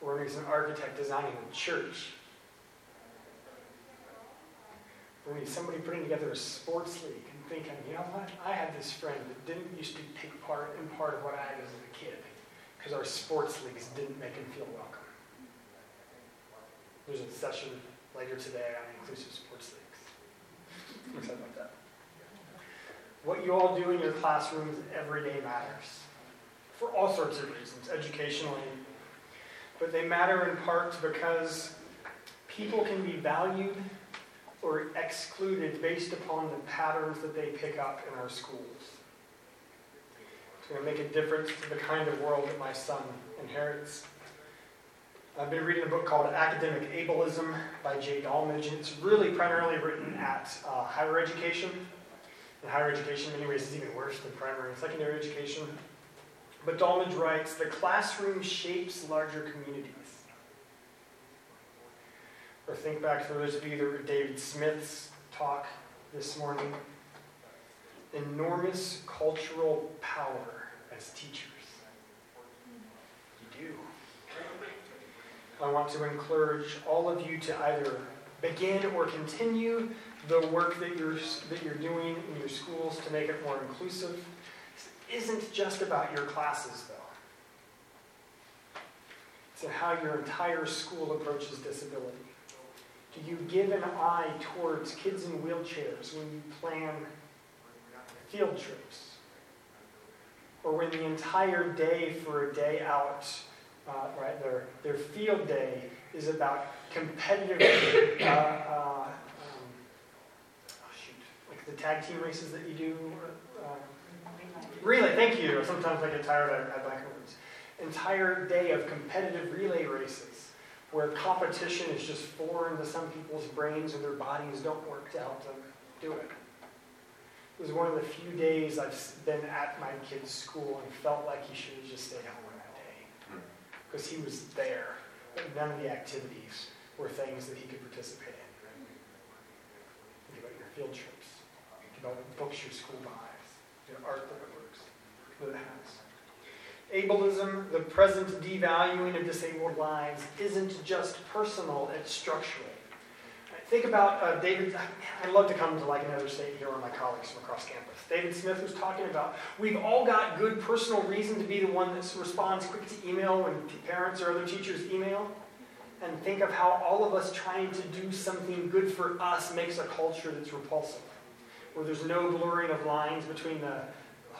Or he's an architect designing a church. Or he's somebody putting together a sports league and thinking, you know what, I had this friend that didn't used to take part in part of what I had as a kid because our sports leagues didn't make him feel welcome. There's a session later today on inclusive sports leagues. Excited about that. What you all do in your classrooms every day matters for all sorts of reasons, educationally. But they matter in part because people can be valued or excluded based upon the patterns that they pick up in our schools. It's going to make a difference to the kind of world that my son inherits. I've been reading a book called Academic Ableism by Jay Dolmage, and it's really primarily written at uh, higher education. And higher education, in many ways, is even worse than primary and secondary education. But Dolmage writes The classroom shapes larger communities. Or think back to those of you that were David Smith's talk this morning. Enormous cultural power as teachers. You do. I want to encourage all of you to either begin or continue the work that you're, that you're doing in your schools to make it more inclusive. Isn't just about your classes, though. It's how your entire school approaches disability. Do you give an eye towards kids in wheelchairs when you plan field trips? Or when the entire day for a day out uh, right? Their, their field day is about competitive, uh, uh, um, oh shoot, like the tag team races that you do. Um, relay, thank you. Sometimes I get tired, I, black words. Entire day of competitive relay races where competition is just foreign to some people's brains and their bodies don't work to help them do it. It was one of the few days I've been at my kid's school and felt like he should have just stayed home that day. Hmm. Because he was there, but none of the activities were things that he could participate in. Think about your field trips. Think about the books your school buys, the art that it has. Ableism, the present devaluing of disabled lives, isn't just personal, it's structural. Think about uh, David, I'd love to come to like another state here where my colleagues from across campus. David Smith was talking about we've all got good personal reason to be the one that responds quick to email when parents or other teachers email. And think of how all of us trying to do something good for us makes a culture that's repulsive, where there's no blurring of lines between the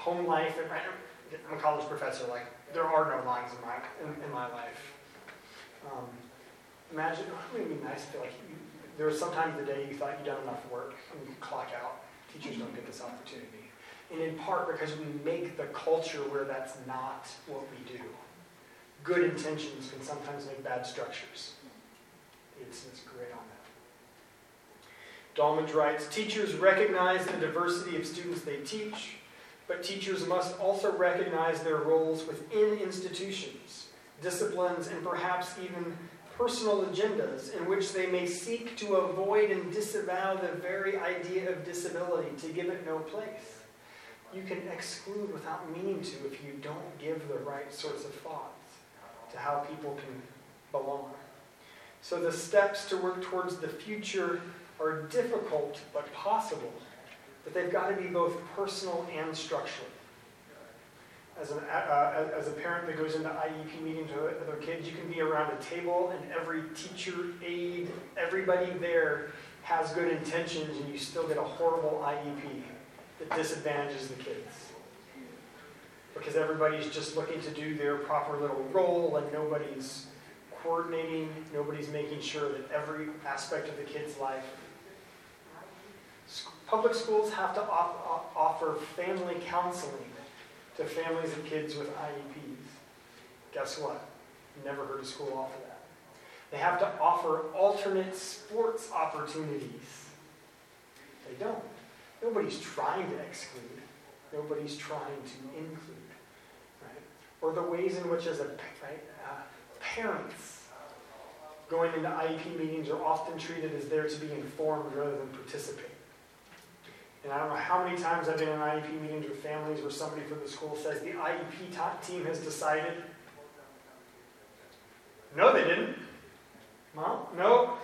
home life and I'm a college professor, like there are no lines in my in, in my life. Um, imagine, it would be nice to feel like you, there was some time sometimes the day you thought you'd done enough work and you clock out. Teachers don't get this opportunity. And in part because we make the culture where that's not what we do. Good intentions can sometimes make bad structures. It's, it's great on that. Dolmage writes, teachers recognize the diversity of students they teach, but teachers must also recognize their roles within institutions, disciplines, and perhaps even personal agendas in which they may seek to avoid and disavow the very idea of disability, to give it no place. You can exclude without meaning to if you don't give the right sorts of thoughts to how people can belong. So the steps to work towards the future are difficult but possible, but they've got to be both personal and structural as, an, uh, as a parent that goes into IEP meetings with other kids, you can be around a table and every teacher, aide, everybody there has good intentions and you still get a horrible IEP that disadvantages the kids. Because everybody's just looking to do their proper little role and nobody's coordinating, nobody's making sure that every aspect of the kid's life. Public schools have to off- offer family counseling to families of kids with IEPs. Guess what? Never heard a school offer that. They have to offer alternate sports opportunities. They don't. Nobody's trying to exclude. Nobody's trying to include. Right? Or the ways in which, as a right, uh, parents going into IEP meetings are often treated as there to be informed rather than participate. And I don't know how many times I've been in IEP meetings with families where somebody from the school says the IEP team has decided. No, they didn't. Mom, no.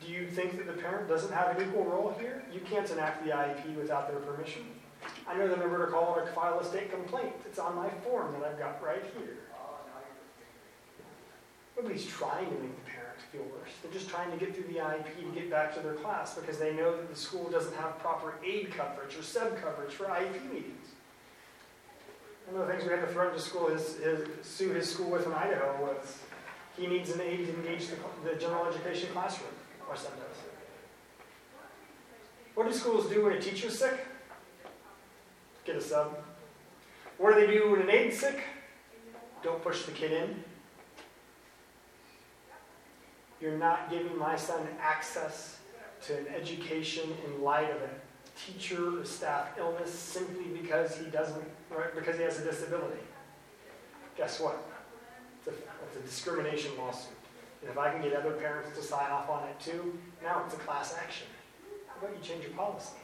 Do you think that the parent doesn't have an equal role here? You can't enact the IEP without their permission. I know the number to call or file a state complaint. It's on my form that I've got right here. Nobody's trying to make the parent feel worse. They're just trying to get through the IEP to get back to their class because they know that the school doesn't have proper aid coverage or sub coverage for IEP meetings. One of the things we had to threaten to school is, is sue his school with in Idaho was he needs an aid to engage the, the general education classroom, or son does. What do schools do when a teacher's sick? Get a sub. What do they do when an aid's sick? Don't push the kid in. You're not giving my son access to an education in light of a teacher or staff illness simply because he doesn't, right, because he has a disability. Guess what? It's a, it's a discrimination lawsuit. And if I can get other parents to sign off on it too, now it's a class action. How about you change your policy?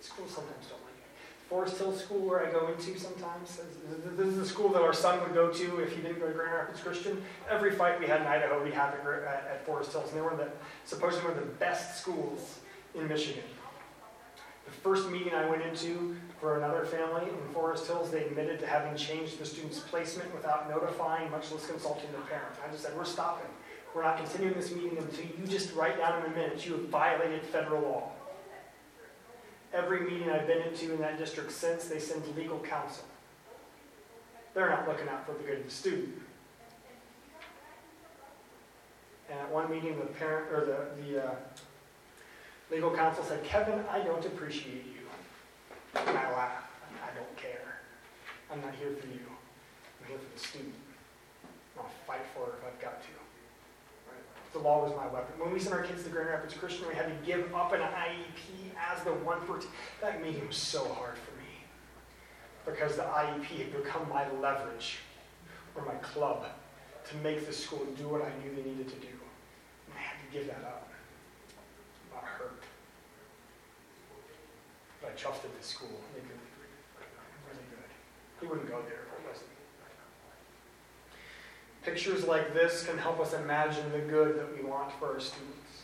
Schools sometimes don't Forest Hill School, where I go into sometimes. This is the school that our son would go to if he didn't go to Grand Rapids Christian. Every fight we had in Idaho, we had at, at Forest Hills, and they were the, supposedly one of the best schools in Michigan. The first meeting I went into for another family in Forest Hills, they admitted to having changed the student's placement without notifying, much less consulting the parent. I just said, we're stopping. We're not continuing this meeting until you just write down in a minute you have violated federal law. Every meeting I've been into in that district since, they send legal counsel. They're not looking out for the good of the student. And at one meeting, the parent or the, the uh, legal counsel said, Kevin, I don't appreciate you. And I laughed. I don't care. I'm not here for you. I'm here for the student. I'll fight for it if I've got to. The law was my weapon. When we sent our kids to Grand Rapids Christian, we had to give up an IEP as the one for. That meeting was so hard for me because the IEP had become my leverage or my club to make the school do what I knew they needed to do. And I had to give that up. That hurt. But I trusted the school. They could really good. He wouldn't go there. Pictures like this can help us imagine the good that we want for our students.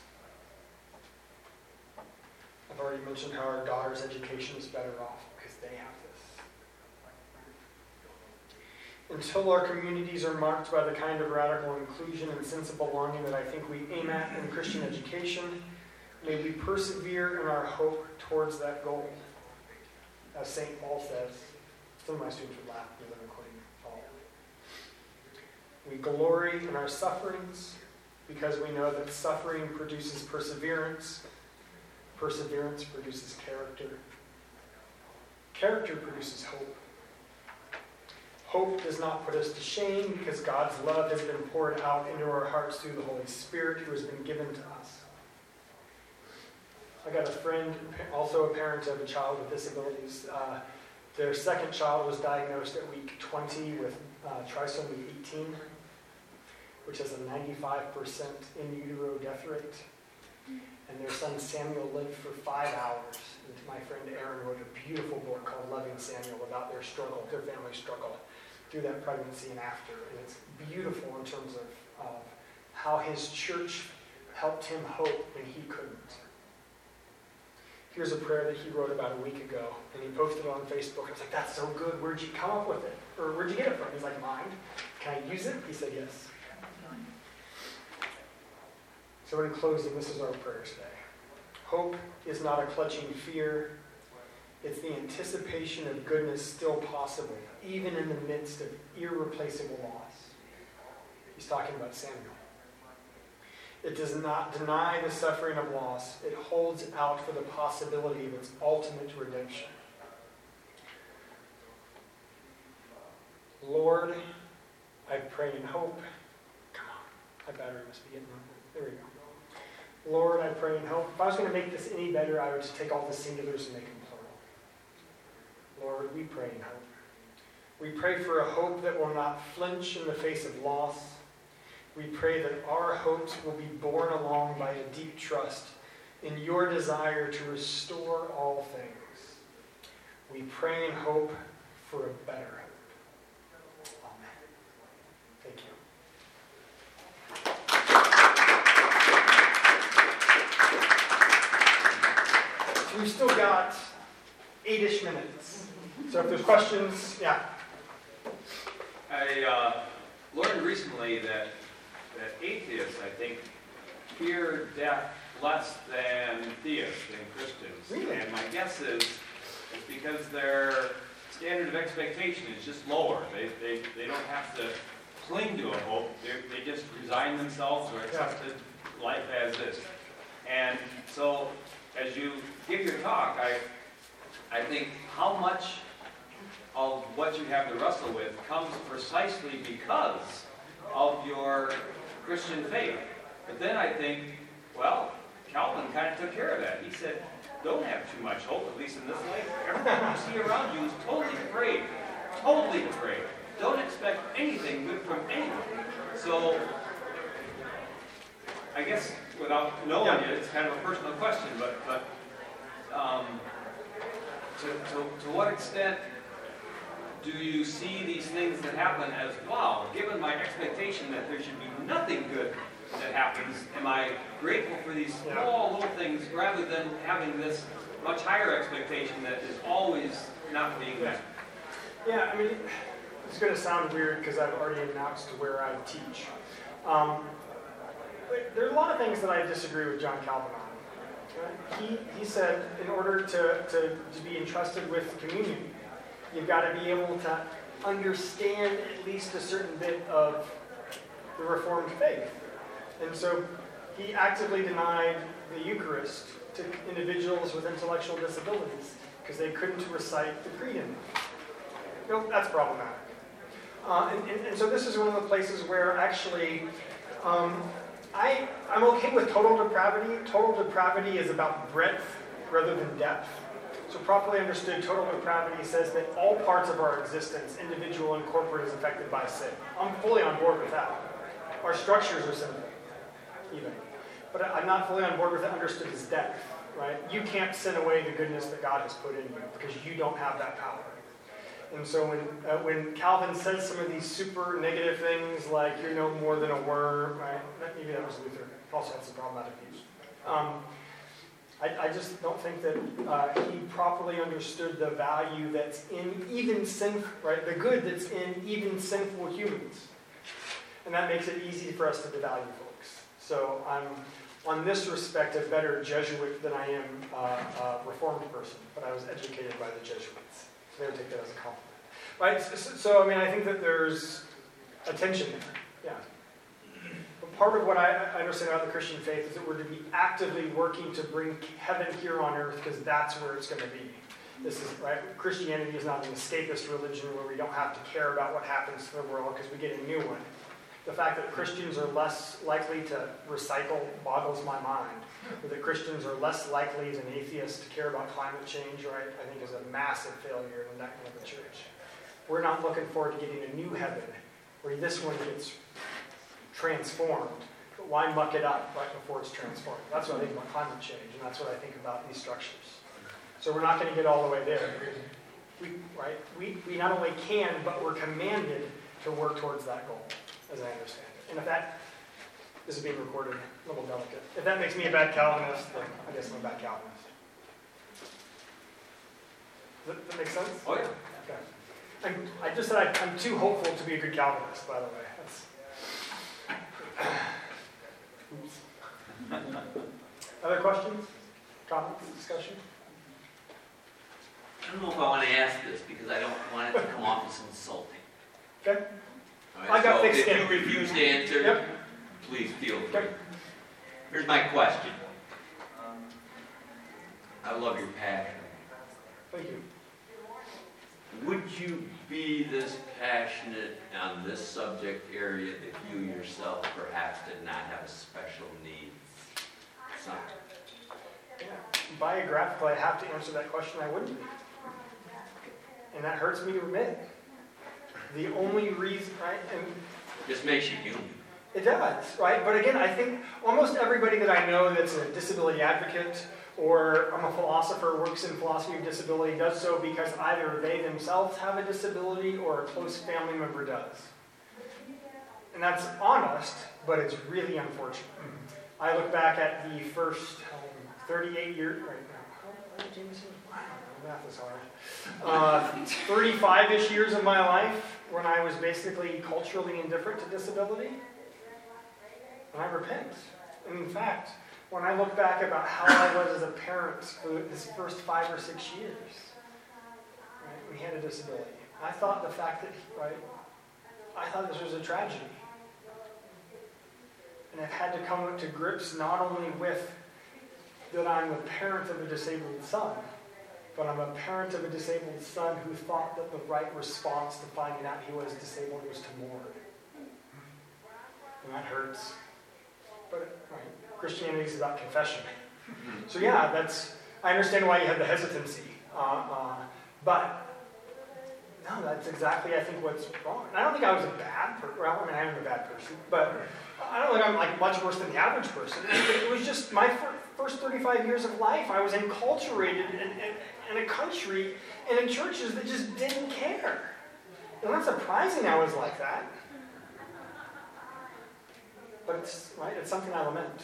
I've already mentioned how our daughter's education is better off because they have this. Until our communities are marked by the kind of radical inclusion and sense of belonging that I think we aim at in Christian education, may we persevere in our hope towards that goal. As St. Paul says, some of my students would laugh when they're quoting Paul. We glory in our sufferings because we know that suffering produces perseverance. Perseverance produces character. Character produces hope. Hope does not put us to shame because God's love has been poured out into our hearts through the Holy Spirit who has been given to us. I got a friend, also a parent of a child with disabilities. Uh, their second child was diagnosed at week 20 with uh, trisomy 18, which has a 95% in utero death rate. And their son Samuel lived for five hours. And my friend Aaron wrote a beautiful book called Loving Samuel about their struggle, their family struggle through that pregnancy and after. And it's beautiful in terms of, of how his church helped him hope when he couldn't. Here's a prayer that he wrote about a week ago, and he posted it on Facebook. I was like, that's so good. Where'd you come up with it? Or where'd you get it from? He's like, mine. Can I use it? He said, yes. So, in closing, this is our prayer today. Hope is not a clutching fear, it's the anticipation of goodness still possible, even in the midst of irreplaceable loss. He's talking about Samuel. It does not deny the suffering of loss, it holds out for the possibility of its ultimate redemption. Lord, I pray in hope. Come on, my battery must be getting low. There we go. Lord, I pray in hope. If I was going to make this any better, I would just take all the singulars and make them plural. Lord, we pray in hope. We pray for a hope that will not flinch in the face of loss we pray that our hopes will be borne along by a deep trust in your desire to restore all things. We pray and hope for a better hope. Amen. Thank you. So we've still got eight-ish minutes. So if there's questions, yeah. I uh, learned recently that that atheists, I think, fear death less than theists and Christians. Really? And my guess is it's because their standard of expectation is just lower. They, they, they don't have to cling to a hope. They, they just resign themselves or accept yeah. life as is. And so as you give your talk, I, I think how much of what you have to wrestle with comes precisely because of your Christian faith. But then I think, well, Calvin kind of took care of that. He said, don't have too much hope, at least in this life. Everything you see around you is totally depraved. Totally depraved. Don't expect anything good from anyone. So, I guess without knowing yeah. it, it's kind of a personal question, but, but um, to, to, to what extent do you see these things that happen as, wow, given my expectation that there should be nothing good that happens, am I grateful for these small little things rather than having this much higher expectation that is always not being met? Yeah, I mean, it's going to sound weird because I've already announced where I teach. Um, there are a lot of things that I disagree with John Calvin on. He, he said in order to, to, to be entrusted with communion, You've got to be able to understand at least a certain bit of the Reformed faith. And so he actively denied the Eucharist to individuals with intellectual disabilities because they couldn't recite the creed in Nope, that's problematic. Uh, and, and, and so this is one of the places where actually um, I, I'm okay with total depravity. Total depravity is about breadth rather than depth. So properly understood, total depravity says that all parts of our existence, individual and corporate, is affected by sin. I'm fully on board with that. Our structures are sinful, even. But I'm not fully on board with it understood as depth, right? You can't sin away the goodness that God has put in you because you don't have that power. And so when, uh, when Calvin says some of these super negative things like you're no more than a worm, right? Maybe that was Luther. Also had some problematic views. Um, I, I, just don't think that uh, he properly understood the value that's in even sin, right? The good that's in even sinful humans. And that makes it easy for us to devalue folks. So I'm, on this respect, a better Jesuit than I am uh, a Reformed person, but I was educated by the Jesuits. So they would take that as a compliment. Right? So, so, I mean, I think that there's a tension there. Yeah. But part of what I, I understand about the Christian faith is that we're to be actively working to bring heaven here on earth because that's where it's going to be. This is right. Christianity is not an escapist religion where we don't have to care about what happens to the world because we get a new one. The fact that Christians are less likely to recycle boggles my mind. Or that Christians are less likely as an atheist to care about climate change, right? I think is a massive failure in that kind of a church. We're not looking forward to getting a new heaven where this one gets transformed. But why muck it up right before it's transformed? That's what I think about climate change, and that's what I think about these structures. So we're not going to get all the way there. We, right? We, we not only can, but we're commanded to work towards that goal, as I understand it. And if that, this is being recorded, a little delicate. If that makes me a bad Calvinist, then I guess I'm a bad Calvinist. Does that, that make sense? Oh, yeah. Okay. I'm, I just said I, am too hopeful to be a good Calvinist, by the way. Other questions, comments, discussion? I don't know if I want to ask this because I don't want it to come off as insulting. Okay. I got so thick if you refuse to answer, Yep. please feel free. Okay. Here's my question. I love your passion. Thank you. Would you be this passionate on this subject area if you yourself perhaps did not have a special needs son? Yeah. Biographically, I have to answer that question. I wouldn't be. And that hurts me to admit. The only reason, right? And Just makes you human. It does, right? But again, I think almost everybody that I know that's a disability advocate or I'm a philosopher, works in philosophy of disability, does so because either they themselves have a disability or a close family member does. And that's honest, but it's really unfortunate. I look back at the first um, 38 years, right now, wow, math is hard. Uh, 35-ish years of my life when I was basically culturally indifferent to disability. And I repent. And in fact, when I look back about how I was as a parent for this first five or six years, right, we had a disability. I thought the fact that, right, I thought this was a tragedy. And I've had to come to grips not only with that I'm a parent of a disabled son, but I'm a parent of a disabled son who thought that the right response to finding out he was disabled was to mourn. And that hurts. But right, Christianity is about confession. So yeah, that's I understand why you have the hesitancy, uh, uh, but no, that's exactly I think what's wrong. And I don't think I was a bad person. Well, I mean, I am a bad person, but I don't think I'm like much worse than the average person. It was just my first 35 years of life. I was enculturated in, in, in a country and in churches that just didn't care. And not surprising I was like that. But it's right. It's something I lament.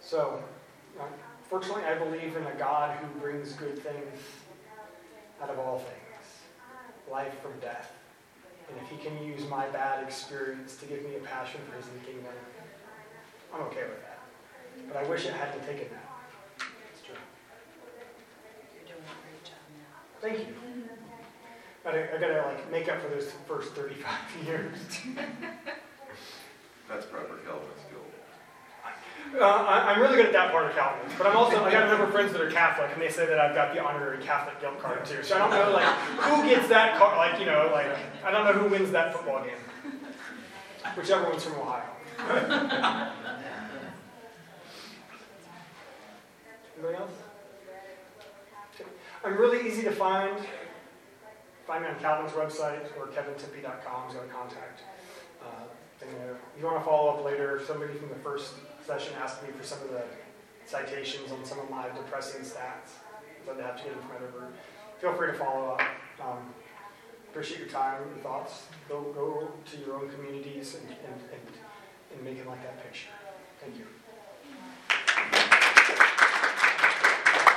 So, fortunately, I believe in a God who brings good things out of all things, life from death. And if he can use my bad experience to give me a passion for his kingdom, I'm okay with that. But I wish it hadn't taken that. It's true. You're doing a great job now. Thank you. I, I gotta like make up for those first 35 years. That's proper Calvinist skill. Uh, I, I'm really good at that part of Calvin, but I'm also I got a number of friends that are Catholic, and they say that I've got the honorary Catholic guilt card too. So I don't know like who gets that card. Like you know, like I don't know who wins that football game. Whichever one's from Ohio. Anybody else? I'm really easy to find. Find me on Calvin's website or kevintimpe.com going to contact. Uh, and, if you want to follow up later, somebody from the first session asked me for some of the citations on some of my depressing stats that I have to get from Edinburgh. Feel free to follow up. Um, appreciate your time, your thoughts. Go, go to your own communities and, and, and, and make it like that picture. Thank you.